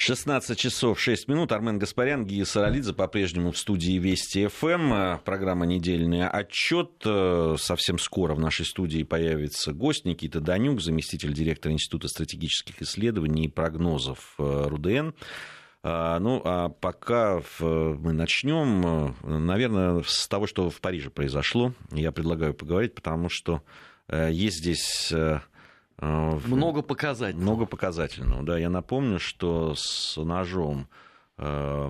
16 часов 6 минут. Армен Гаспарян, Гия Саралидзе по-прежнему в студии Вести ФМ. Программа «Недельный отчет». Совсем скоро в нашей студии появится гость Никита Данюк, заместитель директора Института стратегических исследований и прогнозов э, РУДН. А, ну, а пока мы начнем, наверное, с того, что в Париже произошло. Я предлагаю поговорить, потому что э, есть здесь э, Э, много показательного. Много показательного, да. Я напомню, что с ножом э,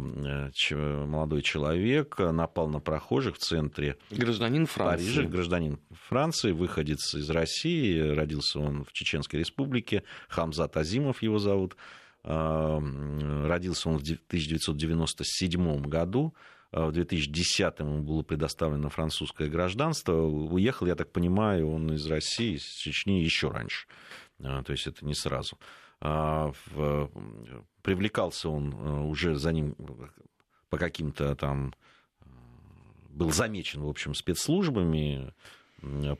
молодой человек напал на прохожих в центре гражданин Франции. Парижа, гражданин Франции, выходец из России, родился он в Чеченской республике, Хамзат Азимов его зовут, э, родился он в 1997 году, в 2010 ему было предоставлено французское гражданство. Уехал, я так понимаю, он из России, из Чечни еще раньше. Э, то есть это не сразу. А, привлекался он э, уже за ним по каким-то там... Был замечен, в общем, спецслужбами,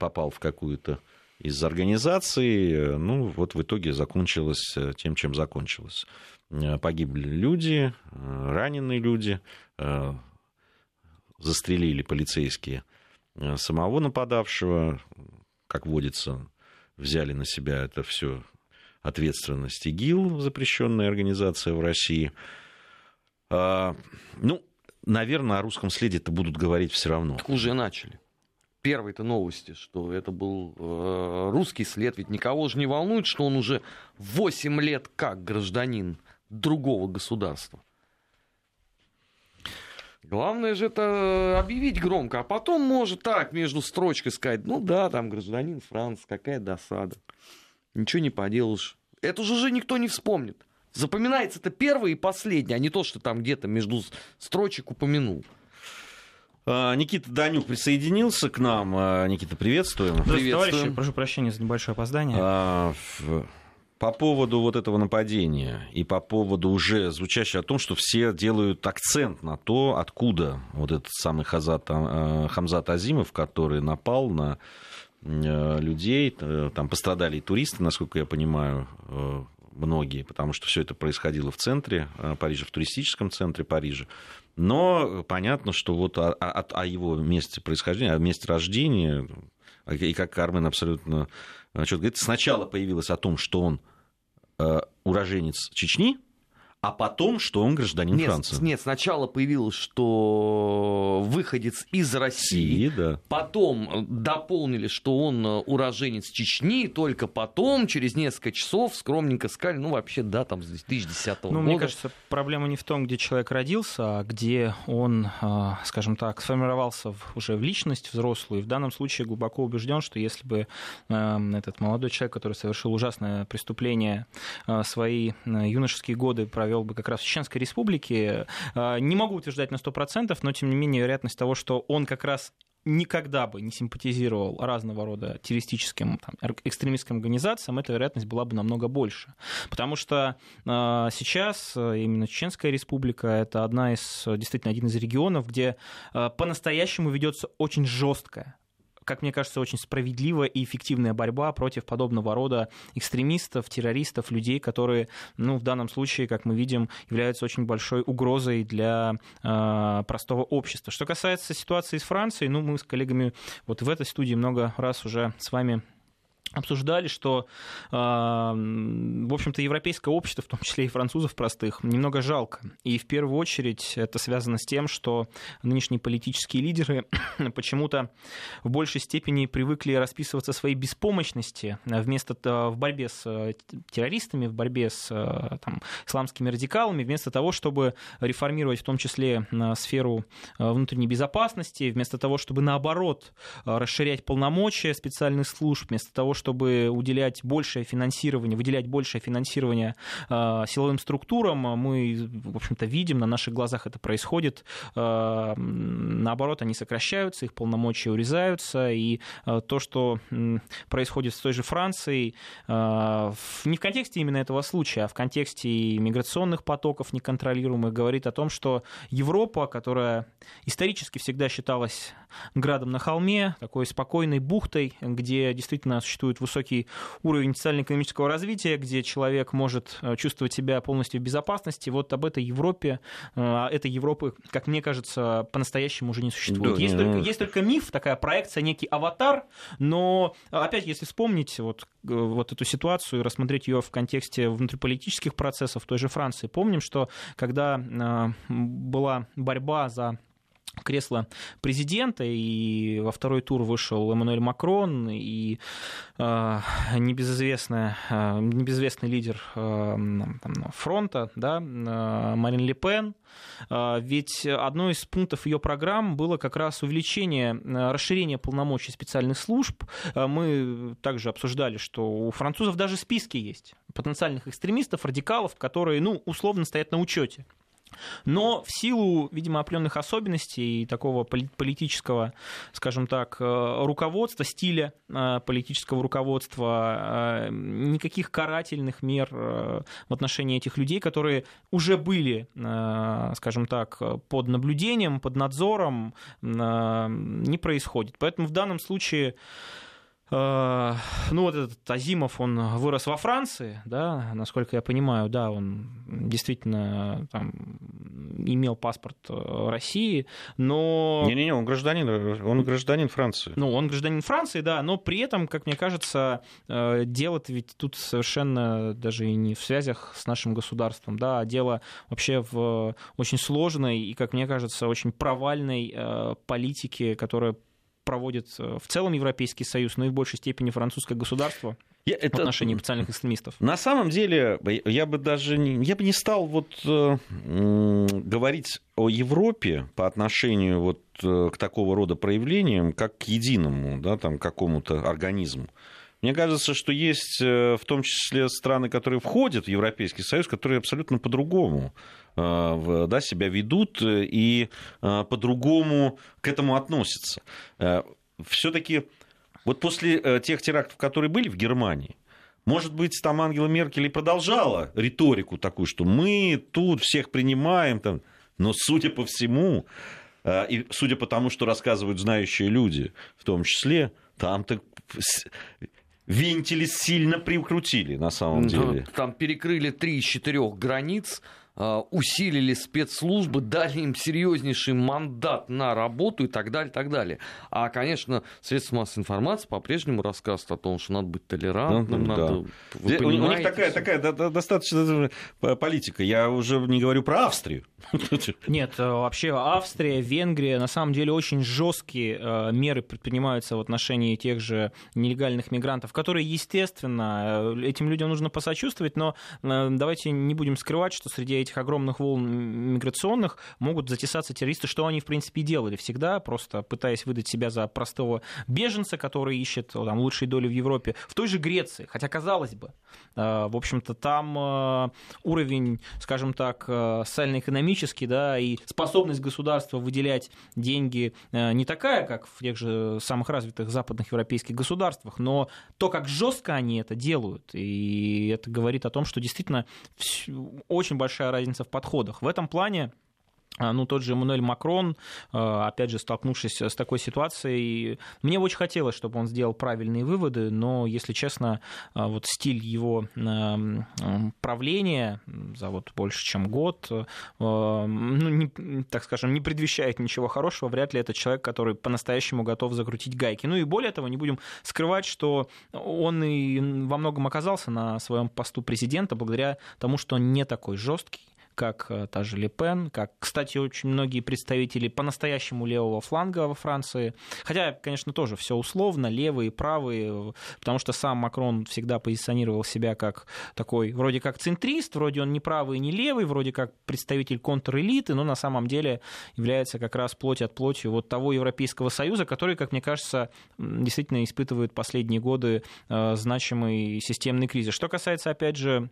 попал в какую-то из организаций. Ну, вот в итоге закончилось тем, чем закончилось. Погибли люди, раненые люди, застрелили полицейские э, самого нападавшего, как водится, взяли на себя это все ответственность ИГИЛ, запрещенная организация в России. А, ну, наверное, о русском следе это будут говорить все равно. Так уже начали. Первые-то новости, что это был э, русский след, ведь никого же не волнует, что он уже 8 лет как гражданин другого государства. Главное же это объявить громко, а потом может так между строчкой сказать, ну да, там гражданин Франц, какая досада. Ничего не поделаешь. Это же уже никто не вспомнит. Запоминается это первое и последнее, а не то, что там где-то между строчек упомянул. А, Никита Данюк присоединился к нам. А, Никита, приветствуем. Приветствуем. Товарищи, прошу прощения за небольшое опоздание. А, по поводу вот этого нападения и по поводу уже звучащего о том, что все делают акцент на то, откуда вот этот самый Хазат, э, Хамзат Азимов, который напал на э, людей, э, там пострадали и туристы, насколько я понимаю, многие, потому что все это происходило в центре Парижа, в туристическом центре Парижа. Но понятно, что вот о, о, о его месте происхождения, о месте рождения, и как Кармен абсолютно четко говорит, сначала появилось о том, что он э, уроженец Чечни, а потом, что он гражданин нет, Франции. Нет, сначала появилось, что выходец из России, И, да. потом дополнили, что он уроженец Чечни, только потом, через несколько часов, скромненько сказали, ну, вообще, да, там, с 2010 ну, года. Мне кажется, проблема не в том, где человек родился, а где он, а, скажем так, сформировался уже в личность взрослую. И в данном случае глубоко убежден, что если бы этот молодой человек, который совершил ужасное преступление, свои юношеские годы провел провел бы как раз в Чеченской Республике. А, не могу утверждать на 100%, но тем не менее вероятность того, что он как раз никогда бы не симпатизировал разного рода террористическим, там, экстремистским организациям, эта вероятность была бы намного больше. Потому что э, сейчас именно Чеченская республика это одна из, действительно, один из регионов, где э, по-настоящему ведется очень жесткая как мне кажется, очень справедливая и эффективная борьба против подобного рода экстремистов, террористов, людей, которые, ну, в данном случае, как мы видим, являются очень большой угрозой для э, простого общества. Что касается ситуации с Францией, ну, мы с коллегами вот в этой студии много раз уже с вами обсуждали, что, а, в общем-то, европейское общество, в том числе и французов простых, немного жалко. И в первую очередь это связано с тем, что нынешние политические лидеры почему-то в большей степени привыкли расписываться своей беспомощности вместо в борьбе с э, террористами, в борьбе с э, там, исламскими радикалами, вместо того, чтобы реформировать в том числе сферу э, внутренней безопасности, вместо того, чтобы наоборот расширять полномочия специальных служб, вместо того, чтобы уделять большее финансирование, выделять большее финансирование э, силовым структурам. Мы, в общем-то, видим, на наших глазах это происходит. Э, наоборот, они сокращаются, их полномочия урезаются. И э, то, что происходит с той же Францией, не в контексте именно этого случая, а в контексте миграционных потоков неконтролируемых, говорит о том, что Европа, которая исторически всегда считалась градом на холме, такой спокойной бухтой, где действительно существует существует высокий уровень социально-экономического развития, где человек может чувствовать себя полностью в безопасности. Вот об этой Европе, этой Европы, как мне кажется, по-настоящему уже не существует. Да, есть, не, только, ну... есть только миф, такая проекция, некий аватар, но опять, если вспомнить вот, вот эту ситуацию и рассмотреть ее в контексте внутриполитических процессов той же Франции, помним, что когда была борьба за кресло президента, и во второй тур вышел Эммануэль Макрон, и э, небезызвестный, э, небезызвестный лидер э, там, фронта, да, э, Марин Ле Пен, э, ведь одно из пунктов ее программ было как раз увеличение, э, расширение полномочий специальных служб. Э, мы также обсуждали, что у французов даже списки есть потенциальных экстремистов, радикалов, которые, ну, условно стоят на учете. Но в силу, видимо, определенных особенностей и такого политического, скажем так, э, руководства, стиля э, политического руководства, э, никаких карательных мер в отношении этих людей, которые уже были, скажем так, под наблюдением, под надзором, не происходит. Поэтому в данном случае ну, вот этот Азимов, он вырос во Франции, да, насколько я понимаю, да, он действительно там, имел паспорт э, России, но... Не-не-не, он гражданин, он гражданин Франции. Ну, он гражданин Франции, да, но при этом, как мне кажется, э, дело-то ведь тут совершенно даже и не в связях с нашим государством, да, а дело вообще в очень сложной и, как мне кажется, очень провальной политике, которая проводит э, в целом Европейский Союз, но и в большей степени французское государство я, это... в отношении потенциальных экстремистов? На самом деле, я бы даже не, я бы не стал вот, э, говорить о Европе по отношению вот, э, к такого рода проявлениям, как к единому, да, там, какому-то организму. Мне кажется, что есть э, в том числе страны, которые входят в Европейский Союз, которые абсолютно по-другому да, себя ведут и э, по-другому к этому относятся. Все-таки вот после тех терактов, которые были в Германии, может быть, там Ангела Меркель и продолжала риторику такую, что мы тут всех принимаем, там, но, судя по всему, и судя по тому, что рассказывают знающие люди, в том числе, там-то винтили сильно прикрутили на самом деле. Там перекрыли три из четырех границ, усилили спецслужбы, дали им серьезнейший мандат на работу и так далее, так далее. А, конечно, средства массовой информации по-прежнему рассказывают о том, что надо быть толерантным, ну, надо... Вы У них такая, такая достаточно политика. Я уже не говорю про Австрию. Нет, э, вообще Австрия, Венгрия, на самом деле очень жесткие э, меры предпринимаются в отношении тех же нелегальных мигрантов, которые, естественно, э, этим людям нужно посочувствовать, но давайте не будем скрывать, что среди этих огромных волн миграционных могут затесаться террористы, что они, в принципе, и делали всегда, просто пытаясь выдать себя за простого беженца, который ищет там, лучшие доли в Европе, в той же Греции, хотя, казалось бы, в общем-то, там уровень, скажем так, социально-экономический экономически, да, и способность государства выделять деньги э, не такая, как в тех же самых развитых западных европейских государствах, но то, как жестко они это делают, и это говорит о том, что действительно очень большая разница в подходах. В этом плане ну, тот же Эммануэль Макрон, а, опять же, столкнувшись с такой ситуацией, мне очень хотелось, чтобы он сделал правильные выводы, но, если честно, а, вот стиль его правления за вот больше, чем год, ну, не, так скажем, не предвещает ничего хорошего, вряд ли это человек, который по-настоящему готов закрутить гайки. Ну и более того, не будем скрывать, что он и во многом оказался на своем посту президента благодаря тому, что он не такой жесткий, как э, та же Ле Пен, как, кстати, очень многие представители по-настоящему левого фланга во Франции. Хотя, конечно, тоже все условно, левые, правые, потому что сам Макрон всегда позиционировал себя как такой, вроде как центрист, вроде он не правый, не левый, вроде как представитель контрэлиты, но на самом деле является как раз плоть от плоти вот того Европейского Союза, который, как мне кажется, действительно испытывает последние годы э, значимый системный кризис. Что касается, опять же,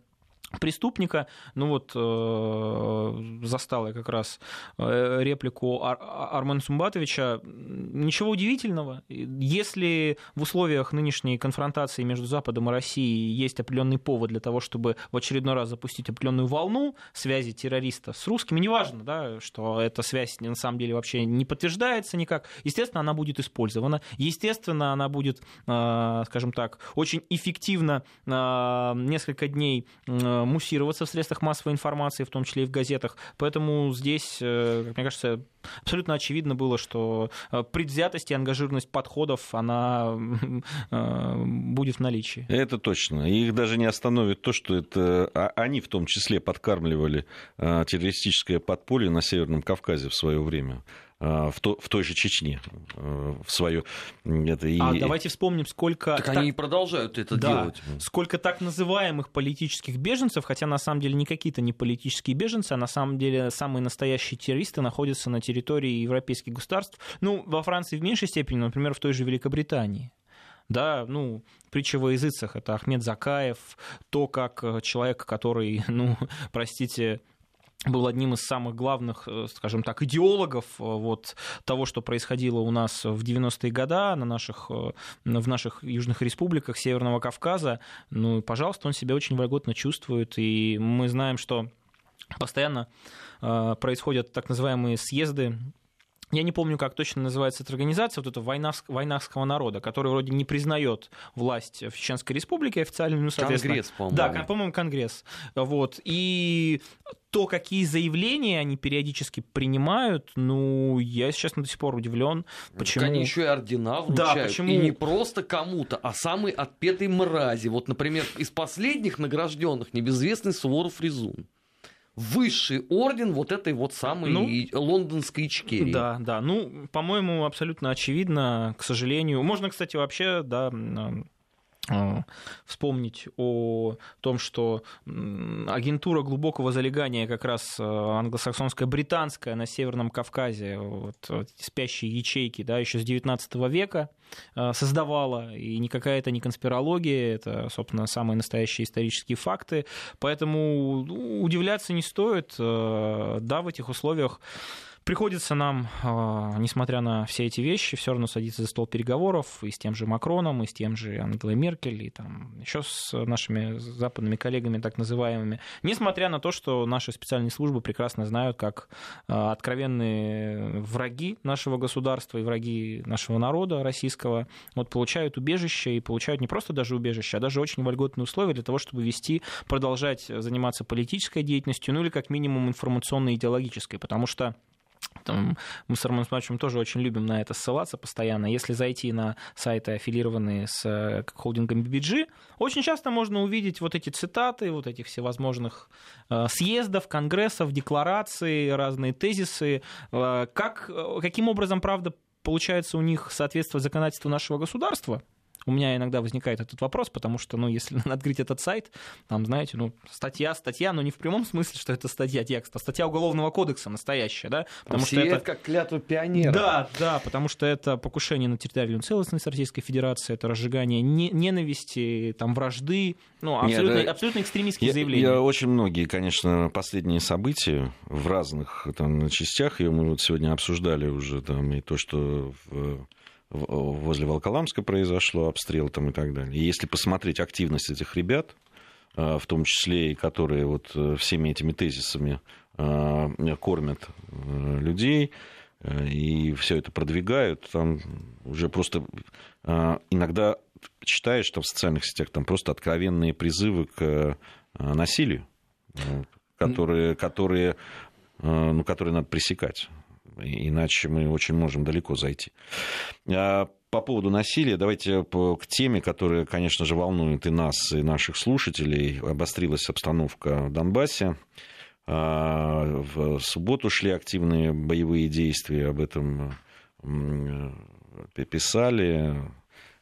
преступника. Ну вот э, застал я как раз э, реплику Ар- Армена Сумбатовича. Ничего удивительного. Если в условиях нынешней конфронтации между Западом и Россией есть определенный повод для того, чтобы в очередной раз запустить определенную волну связи террориста с русскими, неважно, да, что эта связь на самом деле вообще не подтверждается никак, естественно, она будет использована. Естественно, она будет, э, скажем так, очень эффективно э, несколько дней э, муссироваться в средствах массовой информации, в том числе и в газетах. Поэтому здесь, э, как мне кажется, абсолютно очевидно было, что э, предвзятость и ангажированность подходов, она э, будет в наличии. Это точно. Их даже не остановит то, что это а, они в том числе подкармливали террористическое подполье на Северном Кавказе в свое время. А, в, то, в той же Чечне э, в свое это и... А давайте вспомним, сколько... Так, так... они и продолжают это да, делать. Сколько так называемых политических беженцев, хотя на самом деле не какие-то не политические беженцы, а на самом деле самые настоящие террористы находятся на территории европейских государств. Ну, во Франции в меньшей степени, например, в той же Великобритании да, ну, притча во языцах, это Ахмед Закаев, то, как человек, который, ну, простите, был одним из самых главных, э, скажем так, идеологов э, вот, того, что происходило у нас в 90-е годы на наших, э, в наших южных республиках Северного Кавказа. Ну, пожалуйста, он себя очень вольготно чувствует, и мы знаем, что постоянно происходят так называемые съезды я не помню, как точно называется эта организация, вот это войнавского народа, который вроде не признает власть в Чеченской республике официально, ну. Конгресс, по-моему. Да, по-моему, Конгресс. Вот. И то, какие заявления они периодически принимают, ну, я сейчас до сих пор удивлен, почему... они еще и ордена вручают. Да, почему... И не просто кому-то, а самый отпетый мрази. Вот, например, из последних награжденных небезвестный Суворов Резун высший орден вот этой вот самой ну, лондонской Ичкерии. Да, да. Ну, по-моему, абсолютно очевидно, к сожалению. Можно, кстати, вообще, да, а, вспомнить о том, что агентура глубокого залегания, как раз а, англосаксонская, британская на Северном Кавказе, вот, вот, спящие ячейки, да, еще с 19 века создавала, и никакая это не конспирология, это, собственно, самые настоящие исторические факты, поэтому ну, удивляться не стоит, да, в этих условиях Приходится нам, а, несмотря на все эти вещи, все равно садиться за стол переговоров и с тем же Макроном, и с тем же Ангелой Меркель, и там еще с нашими западными коллегами, так называемыми. Несмотря на то, что наши специальные службы прекрасно знают, как а, откровенные враги нашего государства и враги нашего народа российского вот, получают убежище и получают не просто даже убежище, а даже очень вольготные условия для того, чтобы вести, продолжать заниматься политической деятельностью, ну или как минимум информационно-идеологической, потому что там, мы с Романом Смачевым тоже очень любим на это ссылаться постоянно. Если зайти на сайты, аффилированные с э, холдингом BBG, очень часто можно увидеть вот эти цитаты, вот этих всевозможных э, съездов, конгрессов, деклараций, разные тезисы. Э, как, каким образом, правда, получается у них соответствовать законодательству нашего государства, у меня иногда возникает этот вопрос, потому что, ну, если открыть этот сайт, там, знаете, ну, статья, статья, но не в прямом смысле, что это статья текста, а статья Уголовного кодекса настоящая, да? Потому что это как клятва пионера. Да, да, потому что это покушение на территориальную целостность Российской Федерации, это разжигание ненависти, там, вражды, ну, абсолютно, Нет, абсолютно экстремистские я, заявления. Я очень многие, конечно, последние события в разных там частях, ее мы вот сегодня обсуждали уже, там, и то, что в возле Волколамска произошло обстрел там и так далее. И если посмотреть активность этих ребят, а, в том числе и которые вот э, всеми этими тезисами кормят э, людей э, и все это продвигают, там уже просто иногда читаешь там в социальных сетях там просто откровенные призывы к насилию, которые, которые, ну, которые надо пресекать иначе мы очень можем далеко зайти. А, по поводу насилия, давайте к теме, которая, конечно же, волнует и нас, и наших слушателей. Обострилась обстановка в Донбассе. А, в субботу шли активные боевые действия, об этом писали,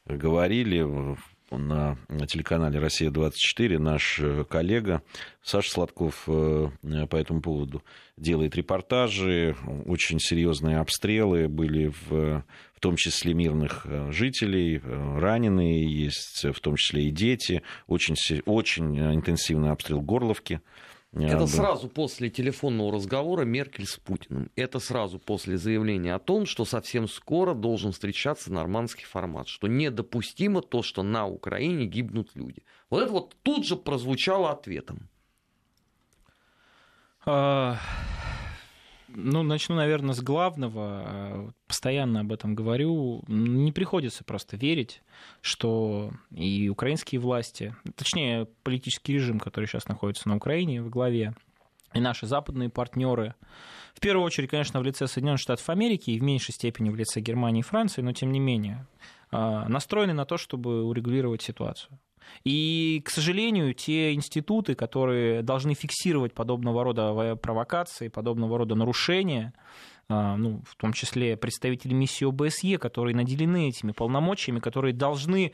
говорили. На телеканале «Россия-24» наш коллега Саша Сладков по этому поводу делает репортажи. Очень серьезные обстрелы были в, в том числе мирных жителей, раненые есть, в том числе и дети. Очень, очень интенсивный обстрел Горловки – это да. сразу после телефонного разговора Меркель с Путиным. Это сразу после заявления о том, что совсем скоро должен встречаться нормандский формат, что недопустимо то, что на Украине гибнут люди. Вот это вот тут же прозвучало ответом. Ну, начну, наверное, с главного. А, постоянно об этом говорю. Не приходится просто верить, что и украинские власти, точнее, политический режим, который сейчас находится на Украине в главе, и наши западные партнеры, в первую очередь, конечно, в лице Соединенных Штатов Америки и в меньшей степени в лице Германии и Франции, но тем не менее, а, настроены на то, чтобы урегулировать ситуацию. И, к сожалению, те институты, которые должны фиксировать подобного рода провокации, подобного рода нарушения, а, ну, в том числе представители миссии ОБСЕ, которые наделены этими полномочиями, которые должны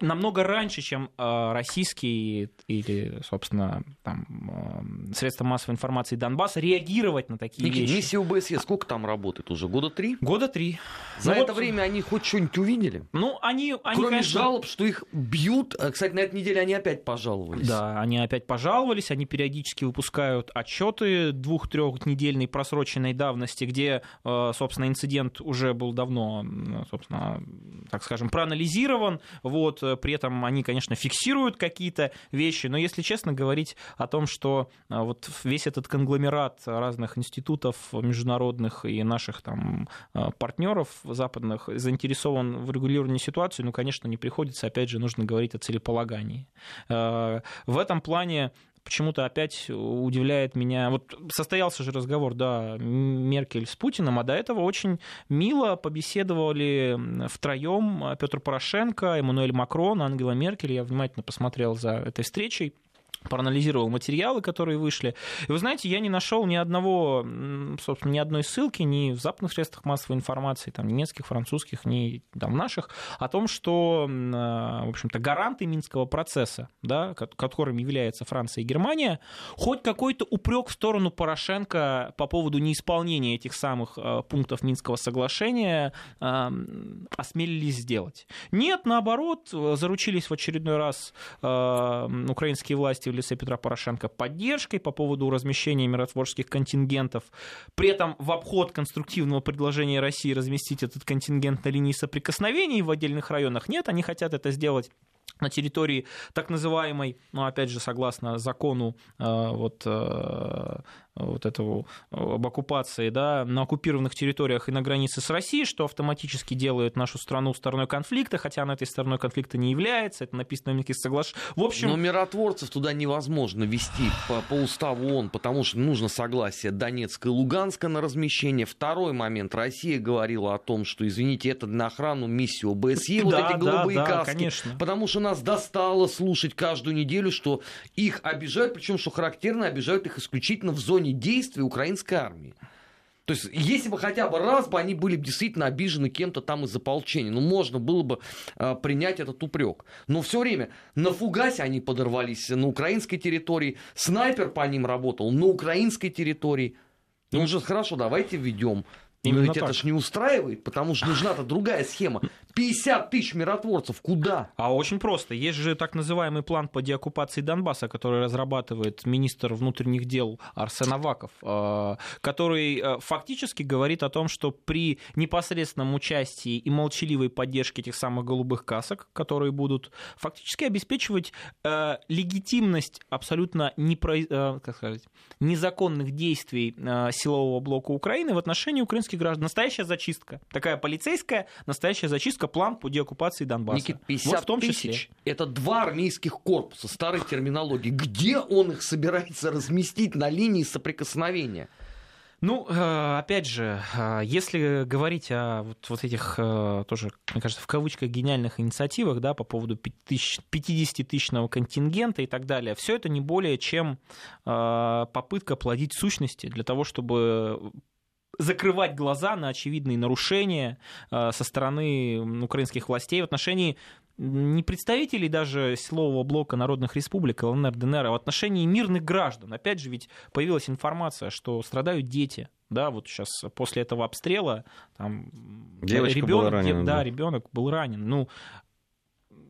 намного раньше, чем а, российские или, собственно, там, а, средства массовой информации Донбасса реагировать на такие Никит, вещи. Миссия ОБСЕ сколько там работает уже? Года три? Года три. За ну, это вот... время они хоть что-нибудь увидели? Ну, они... они Кроме конечно... жалоб, что их бьют. А, кстати, на этой неделе они опять пожаловались. Да, они опять пожаловались, они периодически выпускают отчеты двух-трехнедельной просроченной давности, где, собственно, инцидент уже был давно, собственно, так скажем, проанализирован анализирован, вот, э, при этом они, конечно, фиксируют какие-то вещи, но если честно говорить о том, что э, вот весь этот конгломерат разных институтов международных и наших там э, партнеров западных заинтересован в регулировании ситуации, ну, конечно, не приходится, опять же, нужно говорить о целеполагании. В этом плане почему-то опять удивляет меня. Вот состоялся же разговор, да, Меркель с Путиным, а до этого очень мило побеседовали втроем Петр Порошенко, Эммануэль Макрон, Ангела Меркель. Я внимательно посмотрел за этой встречей проанализировал материалы, которые вышли. И вы знаете, я не нашел ни одного, собственно, ни одной ссылки ни в западных средствах массовой информации, там, немецких, французских, ни там, наших, о том, что, а, в общем-то, гаранты Минского процесса, да, которым является Франция и Германия, хоть какой-то упрек в сторону Порошенко по поводу неисполнения этих самых а, пунктов Минского соглашения а, осмелились сделать. Нет, наоборот, заручились в очередной раз украинские власти в лице Петра Порошенко поддержкой по поводу размещения миротворческих контингентов. При этом в обход конструктивного предложения России разместить этот контингент на линии соприкосновений в отдельных районах нет, они хотят это сделать на территории так называемой, ну, опять же, согласно закону э, вот, э, вот этого об оккупации, да, на оккупированных территориях и на границе с Россией, что автоматически делает нашу страну стороной конфликта, хотя она этой стороной конфликта не является, это написано в Минских соглашениях. В общем... Но миротворцев туда невозможно вести по, по уставу ООН, потому что нужно согласие Донецка и Луганска на размещение. Второй момент. Россия говорила о том, что, извините, это на охрану миссию ОБСЕ, вот да, эти голубые да, каски. конечно. Потому что нас достало слушать каждую неделю, что их обижают, причем, что характерно, обижают их исключительно в зоне действия украинской армии. То есть, если бы хотя бы раз бы они были действительно обижены кем-то там из ополчения, ну, можно было бы э, принять этот упрек. Но все время на фугасе они подорвались на украинской территории, снайпер по ним работал на украинской территории. Ну, уже хорошо, давайте введем Именно Но ведь так. это ж не устраивает, потому что нужна-то другая схема. 50 тысяч миротворцев куда? А очень просто. Есть же так называемый план по деоккупации Донбасса, который разрабатывает министр внутренних дел Арсен Аваков, э, который э, фактически говорит о том, что при непосредственном участии и молчаливой поддержке этих самых голубых касок, которые будут фактически обеспечивать э, легитимность абсолютно непро... как сказать, незаконных действий силового блока Украины в отношении украинских украинских граждан. Настоящая зачистка. Такая полицейская, настоящая зачистка, план по деоккупации Донбасса. Никит, 50 вот в том числе. тысяч – это два армейских корпуса старой терминологии. Где он их собирается разместить на линии соприкосновения? Ну, э, опять же, э, если говорить о вот, вот этих э, тоже, мне кажется, в кавычках гениальных инициативах, да, по поводу 50-тысячного контингента и так далее, все это не более чем попытка плодить сущности для того, чтобы закрывать глаза на очевидные нарушения э, со стороны украинских властей в отношении не представителей даже силового блока народных республик ЛНР, ДНР, а в отношении мирных граждан. Опять же, ведь появилась информация, что страдают дети. Да, вот сейчас после этого обстрела там Девочка ребенок, была ранена, да, да, ребенок был ранен. Ну,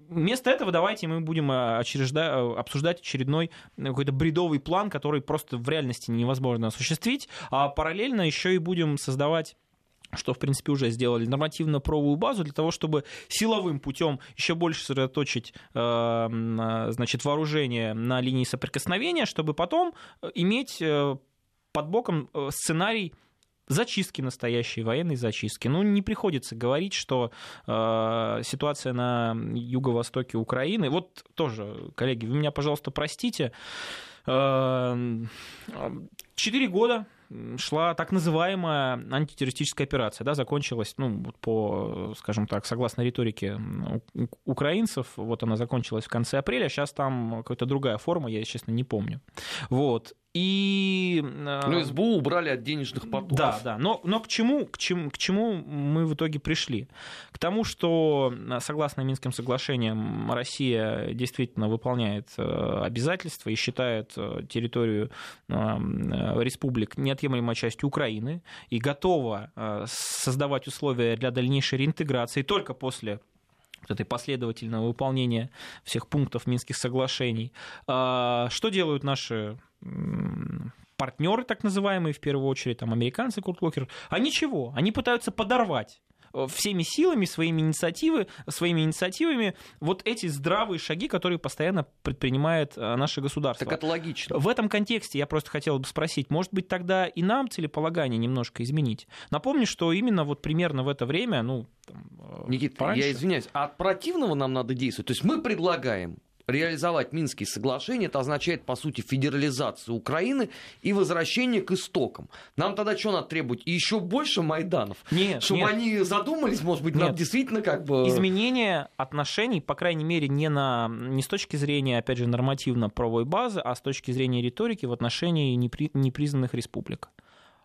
вместо этого давайте мы будем очередда... обсуждать очередной какой-то бредовый план, который просто в реальности невозможно осуществить, а параллельно еще и будем создавать что, в принципе, уже сделали, нормативно-правовую базу для того, чтобы силовым путем еще больше сосредоточить э, значит, вооружение на линии соприкосновения, чтобы потом иметь э, под боком э, сценарий зачистки настоящей, военной зачистки. Ну, не приходится говорить, что э, ситуация на юго-востоке Украины... Вот тоже, коллеги, вы меня, пожалуйста, простите. Четыре года шла так называемая антитеррористическая операция, да, закончилась, ну, по, скажем так, согласно риторике украинцев, вот она закончилась в конце апреля, сейчас там какая-то другая форма, я, честно, не помню. Вот. И... Ну, СБУ убрали от денежных потоков. Да, да. Но, но к, чему, к, чему, к чему мы в итоге пришли? К тому, что, согласно Минским соглашениям, Россия действительно выполняет э, обязательства и считает э, территорию э, республик неотъемлемой частью Украины и готова создавать условия для дальнейшей реинтеграции только после вот этой последовательного выполнения всех пунктов Минских соглашений. А, что делают наши партнеры, так называемые, в первую очередь, там, американцы, Курт Локер, а ничего, они пытаются подорвать э, всеми силами, своими, инициативы, своими инициативами вот эти здравые шаги, которые постоянно предпринимает э, наше государство. Так это логично. В этом контексте я просто хотел бы спросить, может быть, тогда и нам целеполагание немножко изменить? Напомню, что именно вот примерно в это время, ну, там, э, Никита, пораньше... я извиняюсь, а от противного нам надо действовать? То есть мы предлагаем реализовать Минские соглашения, это означает, по сути, федерализацию Украины и возвращение к истокам. Нам тогда что надо требовать? еще больше Майданов? Нет, Чтобы нет. они задумались, может быть, нет. действительно как бы... Изменение отношений, по крайней мере, не, на, не с точки зрения, опять же, нормативно-правовой базы, а с точки зрения риторики в отношении непри, непризнанных республик.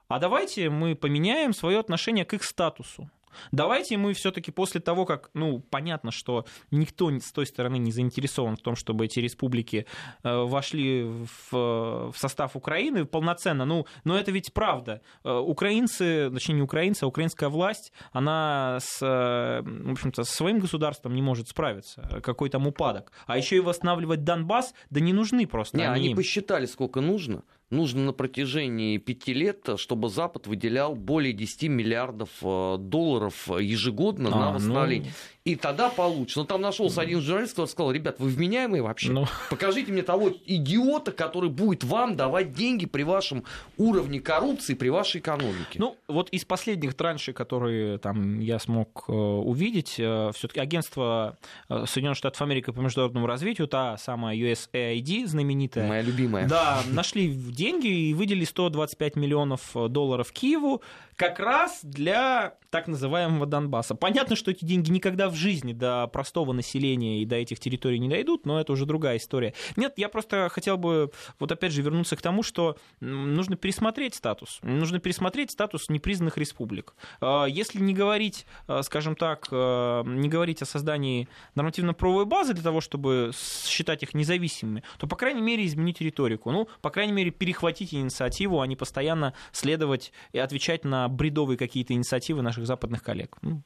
А давайте мы поменяем свое отношение к их статусу. Давайте мы все-таки после того, как, ну, понятно, что никто с той стороны не заинтересован в том, чтобы эти республики э, вошли в, в состав Украины полноценно, ну, но это ведь правда. Э, украинцы, точнее не украинцы, а украинская власть, она с, э, в общем-то, со своим государством не может справиться. Какой там упадок. А еще и восстанавливать Донбасс, да не нужны просто. Не, они, они посчитали, сколько нужно нужно на протяжении пяти лет, чтобы Запад выделял более 10 миллиардов э, долларов ежегодно а, на ну. восстановление. Ну... И тогда получится. Но там нашелся один журналист, который сказал, ребят, вы вменяемые вообще? Ну... Покажите мне того идиота, который будет вам давать деньги при вашем уровне коррупции, при вашей экономике. Ну, вот из последних траншей, которые там я смог э, увидеть, э, все-таки агентство Соединенных Штатов Америки по международному развитию, та самая USAID знаменитая. Моя любимая. Да, нашли деньги и выделили 125 миллионов э, долларов Киеву как раз для так называемого Донбасса. Понятно, что эти деньги никогда в жизни до простого населения и до этих территорий не дойдут, но это уже другая история. Нет, я просто хотел бы вот опять же вернуться к тому, что нужно пересмотреть статус. Нужно пересмотреть статус непризнанных республик. А, если не говорить, а, скажем так, не говорить о создании нормативно-правовой базы для того, чтобы считать их независимыми, то, по крайней мере, изменить риторику. Ну, по крайней мере, перехватить инициативу, а не постоянно следовать и отвечать на бредовые какие-то инициативы наших западных коллег. Ну.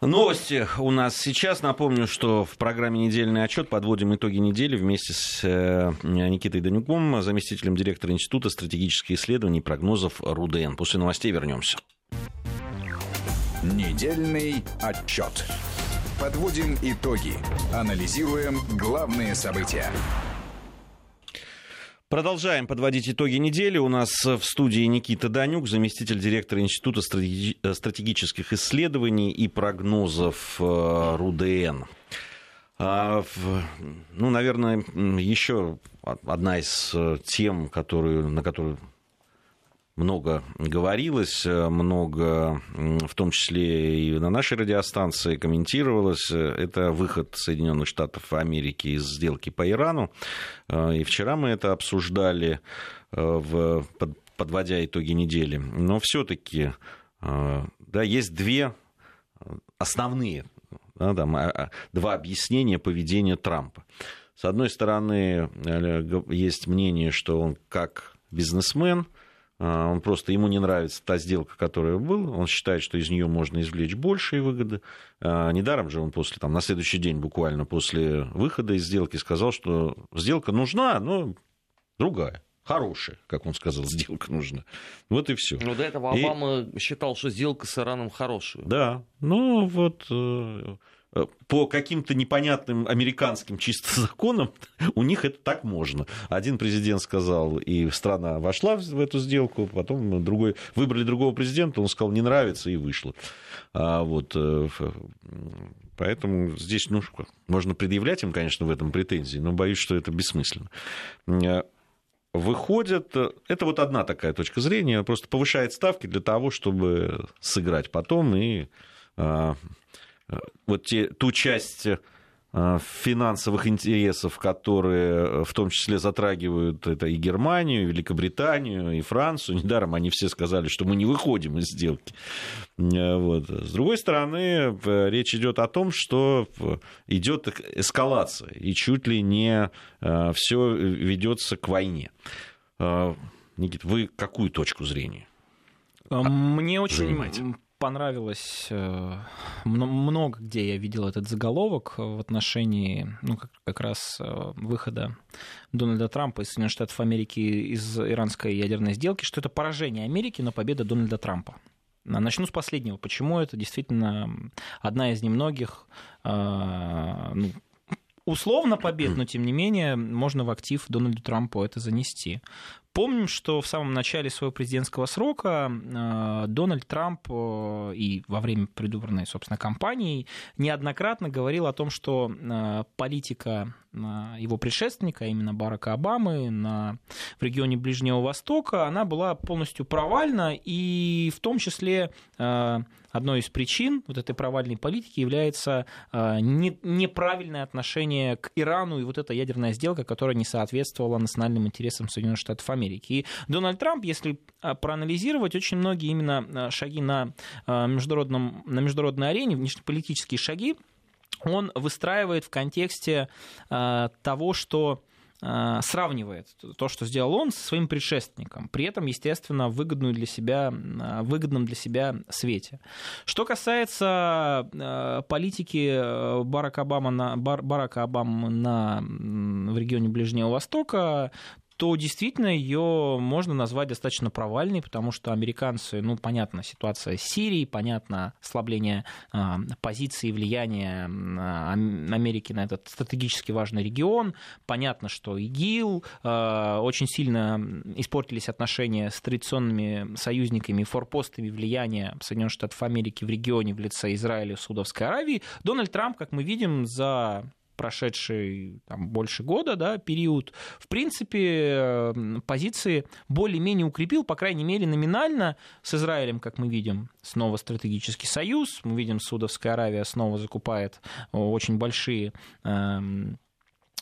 Новости у нас сейчас. Напомню, что в программе «Недельный отчет» подводим итоги недели вместе с э, Никитой Данюком, заместителем директора Института стратегических исследований и прогнозов РУДН. После новостей вернемся. Недельный отчет. Подводим итоги. Анализируем главные события. Продолжаем подводить итоги недели. У нас в студии Никита Данюк, заместитель директора Института стратегических исследований и прогнозов э, РУДН. А, ну, наверное, еще одна из э, тем, которую, на которую много говорилось, э, много, в том числе и на нашей радиостанции комментировалось. Это выход Соединенных Штатов Америки из сделки по Ирану. Э, и вчера мы это обсуждали, э, в, подводя итоги недели. Но все-таки да, есть две основные да, там, а, а, два объяснения поведения Трампа. С одной стороны, есть мнение, что он как бизнесмен, он просто, ему не нравится та сделка, которая была, он считает, что из нее можно извлечь большие выгоды. Недаром же он после, там, на следующий день буквально после выхода из сделки сказал, что сделка нужна, но другая хорошая, как он сказал, сделка нужна. Вот и все. Но до этого Обама и... считал, что сделка с Ираном хорошая. Да, ну вот э, по каким-то непонятным американским чисто законам у них это так можно. Один президент сказал, и страна вошла в эту сделку, потом другой, выбрали другого президента, он сказал, не нравится, и вышло. А вот, э, поэтому здесь ну, можно предъявлять им, конечно, в этом претензии, но боюсь, что это бессмысленно выходят... Это вот одна такая точка зрения, просто повышает ставки для того, чтобы сыграть потом и а, вот те, ту часть а, финансовых интересов, которые в том числе затрагивают это и Германию, и Великобританию, и Францию. Недаром они все сказали, что мы не выходим из сделки. Вот. С другой стороны, речь идет о том, что идет эскалация, и чуть ли не а, все ведется к войне. А, Никит, вы какую точку зрения? Мне очень занимаете? Понравилось э, много где я видел этот заголовок в отношении ну, как, раз э, выхода Дональда Трампа из Соединенных Штатов Америки из иранской ядерной сделки, что это поражение Америки, но победа Дональда Трампа. Начну с последнего. Почему это действительно одна из немногих э, ну, условно побед, но тем не менее можно в актив Дональду Трампу это занести. Помним, что в самом начале своего президентского срока э, Дональд Трамп э, и во время предвыборной, собственно, кампании неоднократно говорил о том, что э, политика его предшественника, а именно Барака Обамы, на, в регионе Ближнего Востока, она была полностью провальна, и в том числе одной из причин вот этой провальной политики является не, неправильное отношение к Ирану и вот эта ядерная сделка, которая не соответствовала национальным интересам Соединенных Штатов Америки. Америки. И Дональд Трамп, если а, проанализировать, очень многие именно а, шаги на, а, международном, на международной арене, внешнеполитические шаги, он выстраивает в контексте того, что сравнивает то, что сделал он со своим предшественником, при этом, естественно, выгодную для себя, выгодном для себя свете. Что касается политики Барака Обама на, Барака Обама на, в регионе Ближнего Востока, то действительно ее можно назвать достаточно провальной, потому что американцы, ну, понятно, ситуация с Сирией, понятно, ослабление э, позиции и влияния э, Америки на этот стратегически важный регион, понятно, что ИГИЛ, э, очень сильно испортились отношения с традиционными союзниками, форпостами влияния Соединенных Штатов Америки в регионе в лице Израиля и Судовской Аравии. Дональд Трамп, как мы видим, за прошедший там, больше года да, период, в принципе, позиции более-менее укрепил, по крайней мере, номинально с Израилем, как мы видим, снова стратегический союз. Мы видим, Судовская Аравия снова закупает очень большие эм,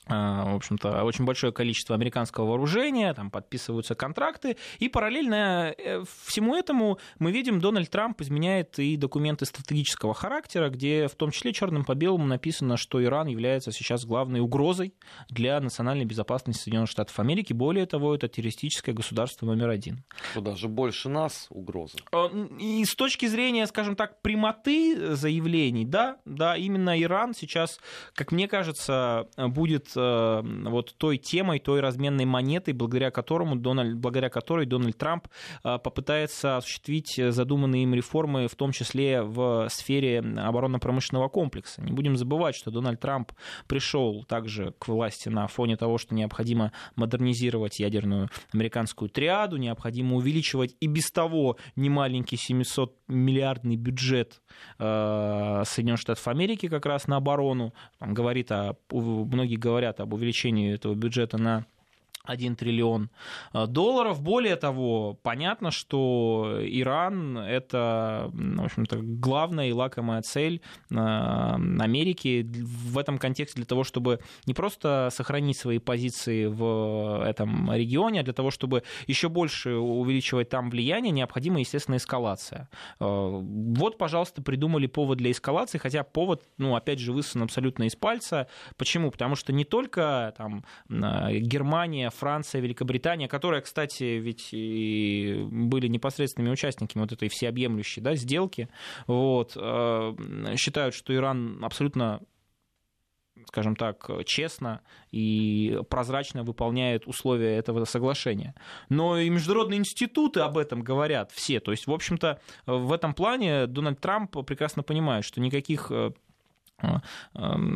в общем-то, очень большое количество американского вооружения, там подписываются контракты, и параллельно э, всему этому мы видим, Дональд Трамп изменяет и документы стратегического характера, где в том числе черным по белому написано, что Иран является сейчас главной угрозой для национальной безопасности Соединенных Штатов Америки. Более того, это террористическое государство номер один. Что даже больше нас угроза. А, и с точки зрения, скажем так, прямоты заявлений, да, да, именно Иран сейчас, как мне кажется, будет Вот той темой, той разменной монетой, благодаря, которому Дональд, благодаря которой Дональд Трамп э, попытается осуществить задуманные им реформы, в том числе в сфере оборонно-промышленного комплекса. Не будем забывать, что Дональд Трамп пришел также к власти на фоне того, что необходимо модернизировать ядерную американскую триаду, необходимо увеличивать и без того немаленький 700 миллиардный бюджет э, Соединенных Штатов Америки как раз на оборону. Он говорит о, многие говорят об увеличении этого бюджета на 1 триллион э, долларов. Более того, понятно, что Иран — это, в общем-то, главная и лакомая цель э, Америки в этом контексте для того, чтобы не просто сохранить свои позиции в этом регионе, а для того, чтобы еще больше увеличивать там влияние, необходима, естественно, эскалация. Э, вот, пожалуйста, придумали повод для эскалации, хотя повод, ну, опять же, высан абсолютно из пальца. Почему? Потому что не только там Германия, Франция, Великобритания, которые, кстати, ведь и были непосредственными участниками вот этой всеобъемлющей да, сделки, вот, э, считают, что Иран абсолютно скажем так, честно и прозрачно выполняет условия этого соглашения. Но и международные институты об этом говорят все. То есть, в общем-то, в этом плане Дональд Трамп прекрасно понимает, что никаких э,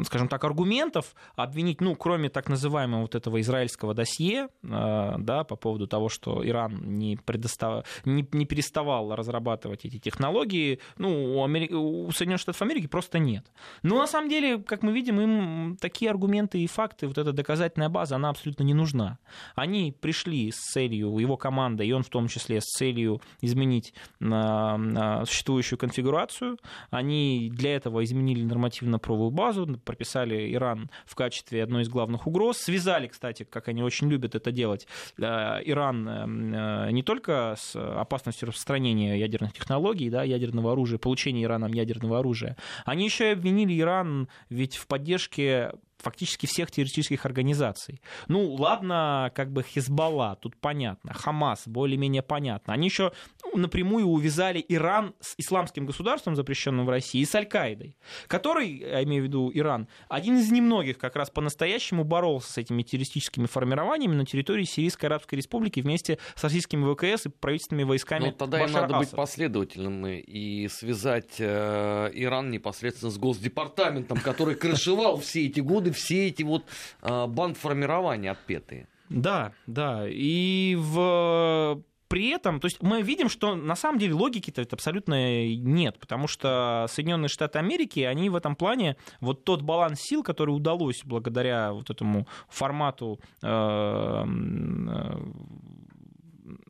скажем так, аргументов обвинить, ну, кроме так называемого вот этого израильского досье, э, да, по поводу того, что Иран не, предостав... не, не переставал разрабатывать эти технологии, ну, у, Амери... у Соединенных Штатов Америки просто нет. Но на самом деле, как мы видим, им такие аргументы и факты, вот эта доказательная база, она абсолютно не нужна. Они пришли с целью, его команда, и он в том числе, с целью изменить э, существующую конфигурацию. Они для этого изменили нормативно правовую базу, прописали Иран в качестве одной из главных угроз, связали, кстати, как они очень любят это делать, э, Иран э, не только с опасностью распространения ядерных технологий, да, ядерного оружия, получения Ираном ядерного оружия, они еще и обвинили Иран ведь в поддержке фактически всех террористических организаций. Ну, ладно, как бы Хизбалла, тут понятно, Хамас, более-менее понятно. Они еще напрямую увязали Иран с исламским государством, запрещенным в России, и с Аль-Каидой, который, я имею в виду Иран, один из немногих как раз по-настоящему боролся с этими террористическими формированиями на территории Сирийской Арабской Республики вместе с российскими ВКС и правительственными войсками Ну, тогда Башара им надо быть последовательным и связать э, Иран непосредственно с Госдепартаментом, который крышевал все эти годы все эти вот э, бандформирования отпетые. Да, да. И в при этом, то есть мы видим, что на самом деле логики-то абсолютно нет, потому что Соединенные Штаты Америки, они в этом плане, вот тот баланс сил, который удалось благодаря вот этому формату э,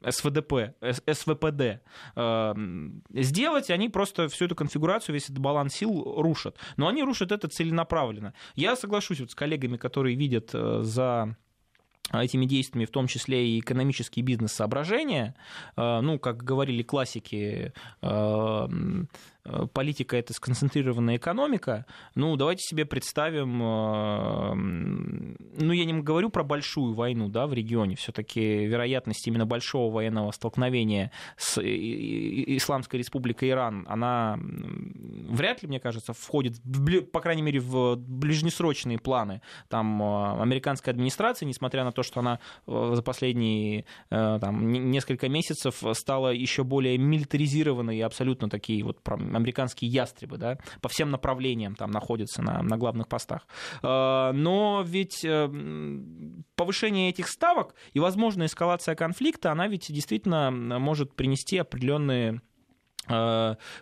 СВДП, СВПД э, сделать, они просто всю эту конфигурацию, весь этот баланс сил рушат. Но они рушат это целенаправленно. Я соглашусь вот с коллегами, которые видят э, за этими действиями, в том числе и экономические бизнес-соображения, э, ну, как говорили классики, Э, политика это сконцентрированная экономика, ну, давайте себе представим, ну, я не говорю про большую войну, да, в регионе, все-таки вероятность именно большого военного столкновения с Исламской республикой Иран, она вряд ли, мне кажется, входит, в, по крайней мере, в ближнесрочные планы. Там американская администрация, несмотря на то, что она за последние там, несколько месяцев стала еще более милитаризированной и абсолютно такие вот американские ястребы, да, по всем направлениям там находятся на, на главных постах. Э, но ведь э, повышение этих ставок и возможная эскалация конфликта, она ведь действительно может принести определенные Э,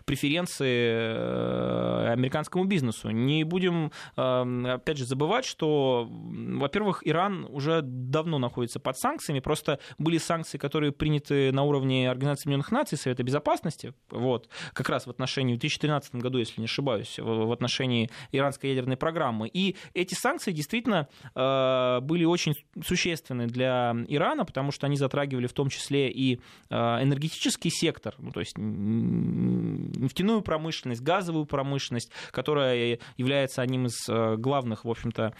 преференции э, американскому бизнесу. Не будем, э, опять же, забывать, что, во-первых, Иран уже давно находится под санкциями, просто были санкции, которые приняты на уровне Организации Объединенных Наций, Совета Безопасности, вот, как раз в отношении, в 2013 году, если не ошибаюсь, в отношении иранской ядерной программы. И эти санкции действительно были очень существенны для Ирана, потому что они затрагивали в том числе и энергетический сектор, ну, то есть нефтяную промышленность, газовую промышленность, которая является одним из э, главных, в общем-то,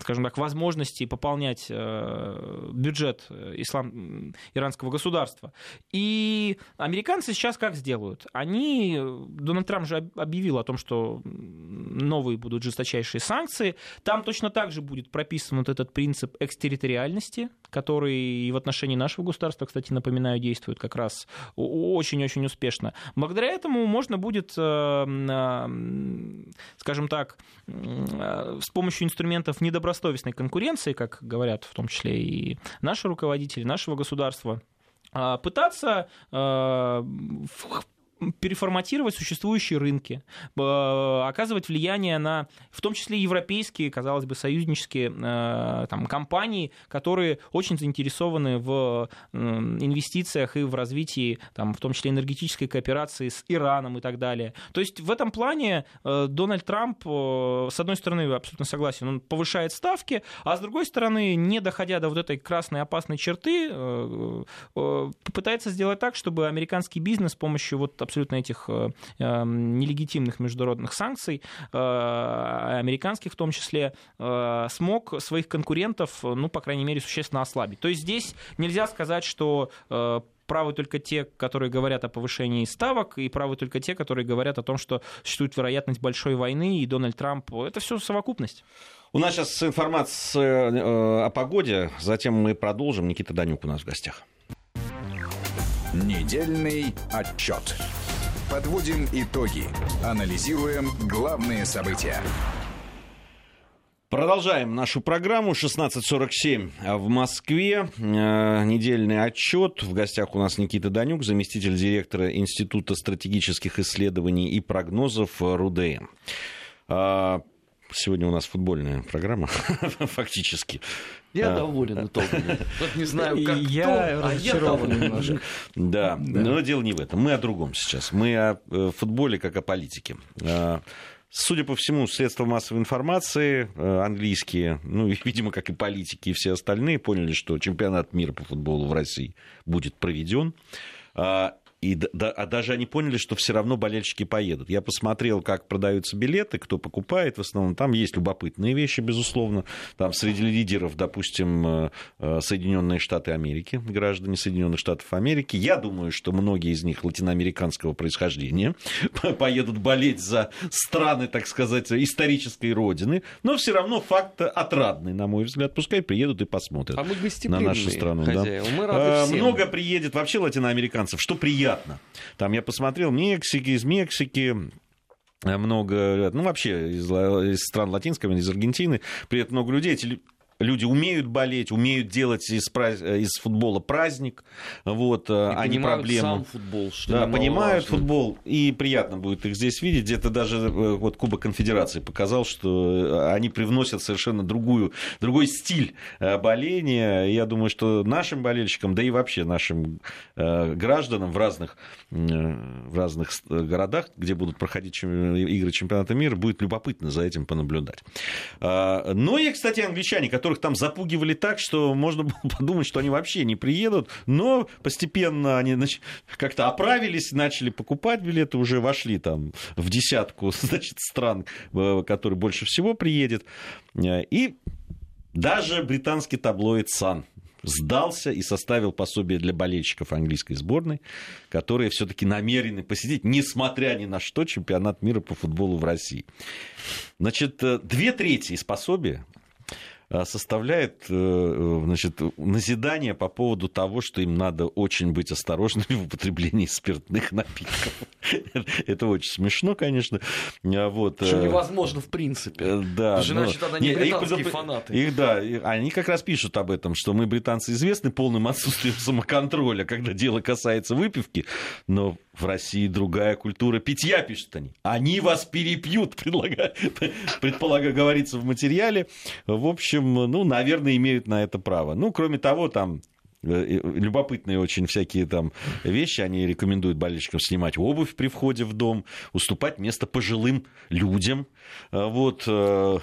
скажем так, возможностей пополнять э, бюджет ислам, иранского государства. И американцы сейчас как сделают? Они, Дональд Трамп же объявил о том, что новые будут жесточайшие санкции. Там точно так же будет прописан вот этот принцип экстерриториальности, который и в отношении нашего государства, кстати, напоминаю, действует как раз очень-очень успешно. Благодаря этому можно будет, э, скажем так, с помощью инструментов недобросовестной конкуренции, как говорят в том числе и наши руководители нашего государства, пытаться переформатировать существующие рынки, оказывать влияние на, в том числе, европейские, казалось бы, союзнические там, компании, которые очень заинтересованы в инвестициях и в развитии, там, в том числе, энергетической кооперации с Ираном и так далее. То есть в этом плане Дональд Трамп, с одной стороны, абсолютно согласен, он повышает ставки, а с другой стороны, не доходя до вот этой красной опасной черты, пытается сделать так, чтобы американский бизнес с помощью вот абсолютно этих э, эм, нелегитимных международных санкций, э, американских в том числе, э, смог своих конкурентов, ну, по крайней мере, существенно ослабить. То есть здесь нельзя сказать, что правы только те, которые говорят о повышении ставок, и правы только те, которые говорят о том, что существует вероятность большой войны, и Дональд Трамп. Это все совокупность. У нас сейчас информация о погоде, затем мы продолжим. Никита Данюк у нас в гостях. Недельный отчет. Подводим итоги. Анализируем главные события. Продолжаем нашу программу. 16.47 в Москве. Э, недельный отчет. В гостях у нас Никита Данюк, заместитель директора Института стратегических исследований и прогнозов РУДН. А, сегодня у нас футбольная программа, фактически. Я а. доволен итогом. Вот не знаю, как я кто, а я доволен немножко. Да, но дело не в этом. Мы о другом сейчас. Мы о э, футболе как о политике. А, судя по всему, средства массовой информации э, английские, ну, видимо, как и политики и все остальные, поняли, что чемпионат мира по футболу в России будет проведен. И да, а даже они поняли, что все равно болельщики поедут. Я посмотрел, как продаются билеты, кто покупает. В основном там есть любопытные вещи, безусловно. Там среди лидеров, допустим, э, э, Соединенные Штаты Америки, граждане Соединенных Штатов Америки. Я думаю, что многие из них латиноамериканского происхождения поедут болеть за страны, так сказать, исторической родины. Но все равно факт отрадный, на мой взгляд. Пускай приедут и посмотрят а мы на нашу страну. Да. Мы рады всем. Много приедет вообще латиноамериканцев, что приятно приятно. Там я посмотрел Мексики, из Мексики, много, ну вообще из, из стран латинской, из Аргентины, приедет много людей. Люди умеют болеть, умеют делать из, из футбола праздник, вот, и а не проблему. Сам футбол, что да, понимают футбол, и приятно будет их здесь видеть. Где-то даже э, вот Кубок Конфедерации показал, что э, они привносят совершенно другую, другой стиль э, боления. Я думаю, что нашим болельщикам, да и вообще нашим гражданам в разных, в разных городах, где будут проходить игры чемпионата мира, будет любопытно за этим понаблюдать. А, но и, кстати, англичане, которые которых там запугивали так, что можно было подумать, что они вообще не приедут, но постепенно они как-то оправились, начали покупать билеты, уже вошли там в десятку значит, стран, э, которые больше всего приедет. Э, и даже британский таблоид «Сан» сдался и составил пособие для болельщиков английской сборной, которые все-таки намерены посетить, несмотря ни на что, чемпионат мира по футболу в России. Значит, э, две трети из пособия составляет э, э, значит, назидание по поводу того, что им надо очень быть осторожными в употреблении спиртных напитков. Это очень смешно, конечно. А вот. Что невозможно в принципе. Да. Значит, она не британские фанаты. Их, да, они как раз пишут об этом, что мы, британцы, известны полным отсутствием самоконтроля, когда дело касается выпивки, но в России другая культура питья, пишут они. Они вас перепьют, предполагаю, говорится в материале. В общем, ну, наверное, имеют на это право. Ну, кроме того, там э, любопытные очень всякие там вещи. Они рекомендуют болельщикам снимать обувь при входе в дом, уступать место пожилым людям. Э, вот, э,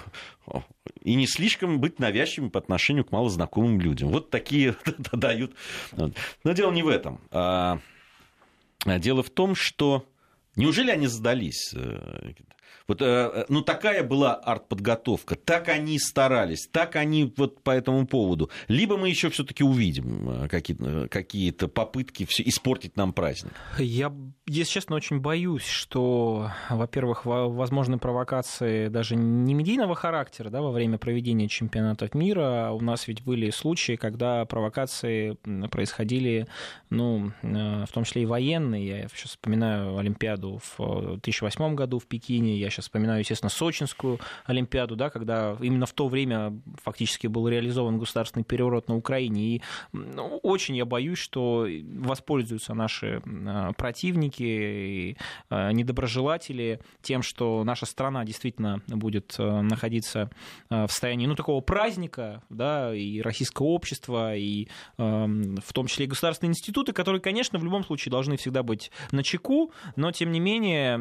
и не слишком быть навязчивыми по отношению к малознакомым людям. Вот такие дают. Но дело не в этом. А, дело в том, что неужели они сдались? Вот, э, ну, такая была артподготовка, так они старались, так они вот по этому поводу. Либо мы еще все-таки увидим э, какие-то, какие попытки все испортить нам праздник. Я, если честно, очень боюсь, что, во-первых, возможны провокации даже не медийного характера да, во время проведения чемпионатов мира. У нас ведь были случаи, когда провокации происходили, ну, э, в том числе и военные. Я сейчас вспоминаю Олимпиаду в 2008 году в Пекине Я сейчас вспоминаю, естественно, Сочинскую Олимпиаду, да, когда именно в то время фактически был реализован государственный переворот на Украине. И ну, очень я боюсь, что воспользуются наши а, противники и а, недоброжелатели тем, что наша страна действительно будет а, находиться в состоянии ну, такого праздника, да, и российского общества, и в том числе и государственные институты, которые, конечно, в любом случае должны всегда быть на чеку, но, тем не менее,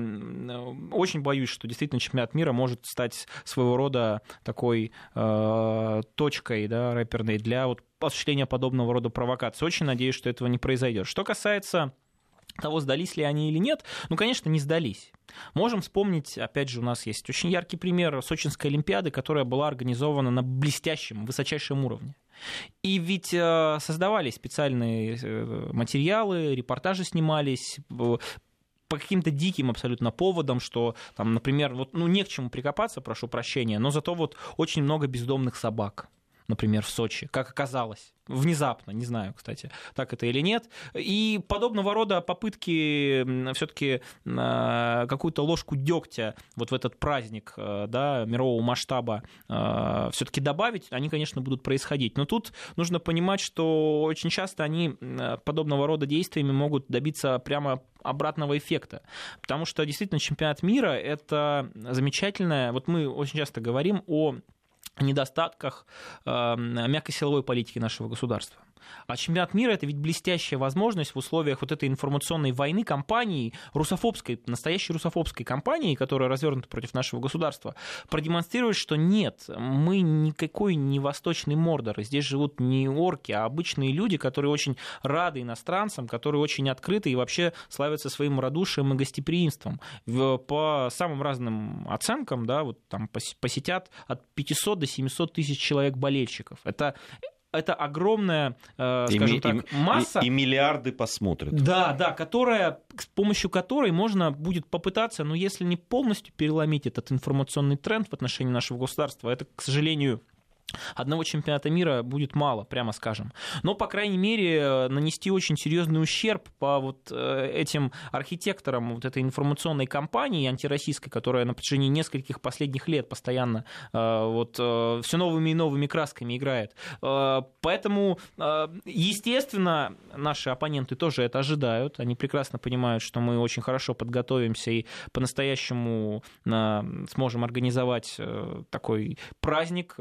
очень боюсь, что действительно чемпионат мира может стать своего рода такой э, точкой да, рэперной для вот, осуществления подобного рода провокаций. Очень надеюсь, что этого не произойдет. Что касается того, сдались ли они или нет, ну, конечно, не сдались. Можем вспомнить, опять же, у нас есть очень яркий пример Сочинской Олимпиады, которая была организована на блестящем, высочайшем уровне. И ведь э, создавались специальные э, материалы, репортажи снимались, по каким-то диким абсолютно поводам, что там, например, вот, ну, не к чему прикопаться, прошу прощения, но зато вот очень много бездомных собак например, в Сочи, как оказалось. Внезапно, не знаю, кстати, так это или нет. И подобного рода попытки все-таки а, какую-то ложку дегтя вот в этот праздник э, да, мирового масштаба э, все-таки добавить, они, конечно, будут происходить. Но тут нужно понимать, что очень часто они подобного рода действиями могут добиться прямо обратного эффекта. Потому что действительно чемпионат мира это замечательное. Вот мы очень часто говорим о недостатках э, мягкосиловой политики нашего государства. А чемпионат мира это ведь блестящая возможность в условиях вот этой информационной войны компании, русофобской, настоящей русофобской компании, которая развернута против нашего государства, продемонстрировать, что нет, мы никакой не восточный Мордор, здесь живут не орки, а обычные люди, которые очень рады иностранцам, которые очень открыты и вообще славятся своим радушием и гостеприимством. По самым разным оценкам, да, вот там посетят от 500 до 700 тысяч человек болельщиков. Это это огромная, э, скажем и, так, и, масса. И, и миллиарды посмотрят. Да, да, которая, с помощью которой можно будет попытаться, ну, если не полностью переломить этот информационный тренд в отношении нашего государства, это, к сожалению, Одного чемпионата мира будет мало, прямо скажем. Но, по крайней мере, нанести очень серьезный ущерб по вот э, этим архитекторам вот этой информационной кампании антироссийской, которая на протяжении нескольких последних лет постоянно э, вот э, все новыми и новыми красками играет. Поэтому, естественно, наши оппоненты тоже это ожидают. Они прекрасно понимают, что мы очень хорошо подготовимся и по-настоящему сможем организовать такой праздник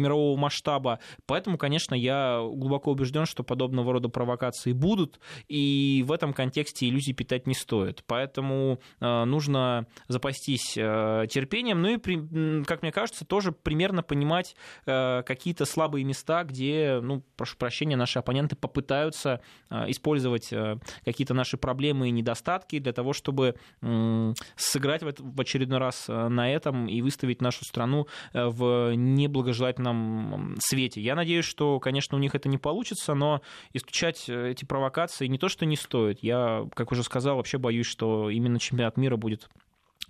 мирового масштаба. Поэтому, конечно, я глубоко убежден, что подобного рода провокации будут, и в этом контексте иллюзий питать не стоит. Поэтому э, нужно запастись э, терпением, ну и, как мне кажется, тоже примерно понимать э, какие-то слабые места, где, ну, прошу прощения, наши оппоненты попытаются использовать какие-то наши проблемы и недостатки для того, чтобы сыграть в очередной раз на этом и выставить нашу страну в неблагожелательном негативном свете. Я надеюсь, что, конечно, у них это не получится, но исключать э, эти провокации не то, что не стоит. Я, как уже сказал, вообще боюсь, что именно чемпионат мира будет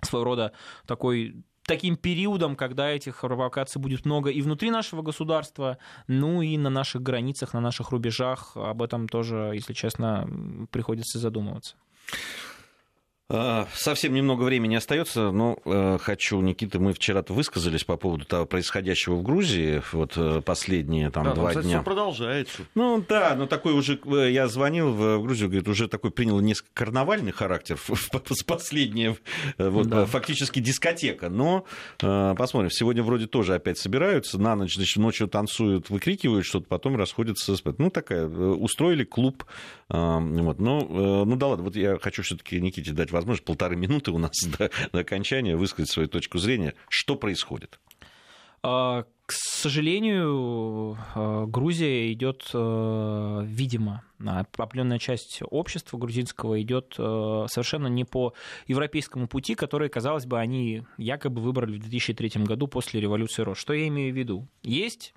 своего рода такой таким периодом, когда этих провокаций будет много и внутри нашего государства, ну и на наших границах, на наших рубежах. Об этом тоже, если честно, приходится задумываться. А, совсем немного времени остается, но э, хочу, Никита, мы вчера-то высказались по поводу того происходящего в Грузии, вот э, последние там да, два кстати, дня. Все продолжается. Ну да, но такой уже, э, я звонил в Грузию, говорит, уже такой принял несколько карнавальный характер с последнее, вот да. фактически дискотека. Но посмотрим, сегодня вроде тоже опять собираются, на ночь, значит, ночью танцуют, выкрикивают что-то, потом расходятся. Ну такая, устроили клуб. Вот, ну, ну да ладно, вот я хочу все-таки Никите дать возможность возможность, полторы минуты у нас до, до окончания высказать свою точку зрения. Что происходит? А, к сожалению, а, Грузия идет, а, видимо, определенная часть общества грузинского идет совершенно не по европейскому пути, который, казалось бы, они якобы выбрали в 2003 году после революции РОС. Что я имею в виду? Есть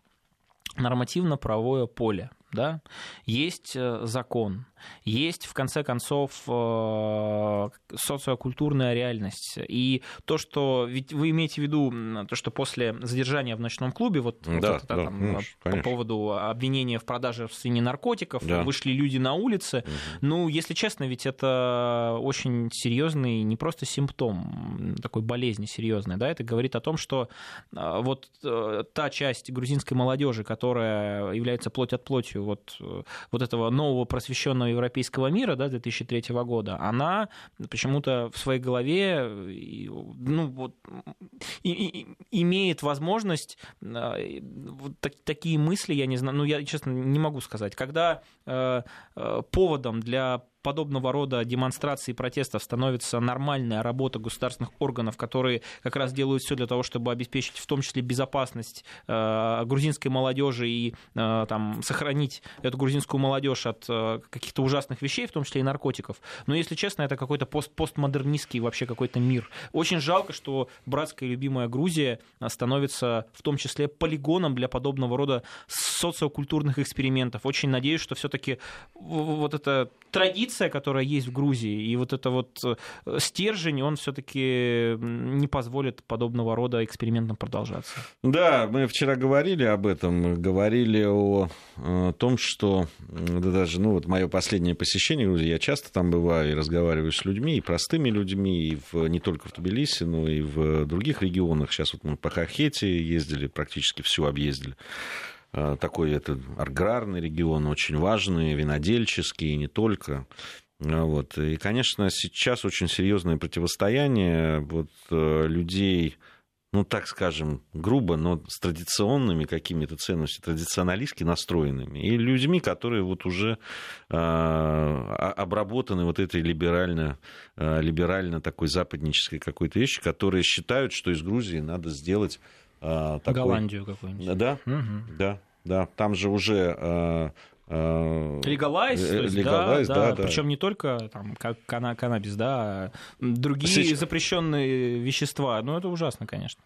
нормативно-правовое поле да, есть э, закон, есть, в конце концов, э, социокультурная реальность. И то, что... Ведь вы имеете в виду то, что после задержания в ночном клубе, вот, Да, вот это, да, там, конечно, по конечно. поводу обвинения в продаже в стране наркотиков, Да. вышли люди на улицы. Ну, если честно, ведь это очень серьезный, не просто симптом такой болезни серьезной, да, это говорит о том, что а, вот э, та часть грузинской молодежи, которая является плоть от плотью вот, э, вот этого нового просвещенного европейского мира, да, 2003 года, она почему-то в своей голове, э, ну, вот, и- и- имеет возможность и вот так- такие мысли, я не знаю, ну, я, честно, не могу сказать. Когда э, э, поводом для подобного рода демонстраций и протестов становится нормальная работа государственных органов, которые как раз делают все для того, чтобы обеспечить в том числе безопасность э, грузинской молодежи и э, там, сохранить эту грузинскую молодежь от э, каких-то ужасных вещей, в том числе и наркотиков. Но, если честно, это какой-то пост постмодернистский вообще какой-то мир. Очень жалко, что братская любимая Грузия становится в том числе полигоном для подобного рода социокультурных экспериментов. Очень надеюсь, что все-таки вот эта традиция, которая есть в Грузии, и вот это вот э, стержень, он все-таки не позволит подобного рода экспериментам продолжаться. Да, мы вчера говорили об этом, говорили о, э, том, что да даже, ну вот мое последнее посещение Грузии, я часто там бываю и разговариваю с людьми, и простыми людьми, и в, не только в Тбилиси, но и в других регионах. Сейчас вот мы по Хахете ездили, практически всю объездили. Э, Такой это аграрный регион, очень важный, винодельческий, и не только. Э, Вот. И, конечно, сейчас очень серьезное противостояние вот, э, людей, ну, так скажем, грубо, но с традиционными какими-то ценностями, традиционалистски настроенными, и людьми, которые вот уже э, обработаны вот этой либерально, э, либерально такой западнической какой-то вещью, которые считают, что из Грузии надо сделать такой... Голландию какую-нибудь. Да, Мгм. да, да. Там же уже... э, э, Легалайз, э, да, да, да, да. Причем не только там, как каннабис, да, другие Сейчас- запрещенные вещества. Ну, это ужасно, конечно.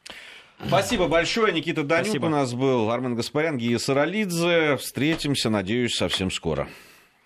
Спасибо большое. Никита Данюк Спасибо. у нас был. Армен Гаспарян, Гия Саралидзе. Встретимся, надеюсь, совсем скоро.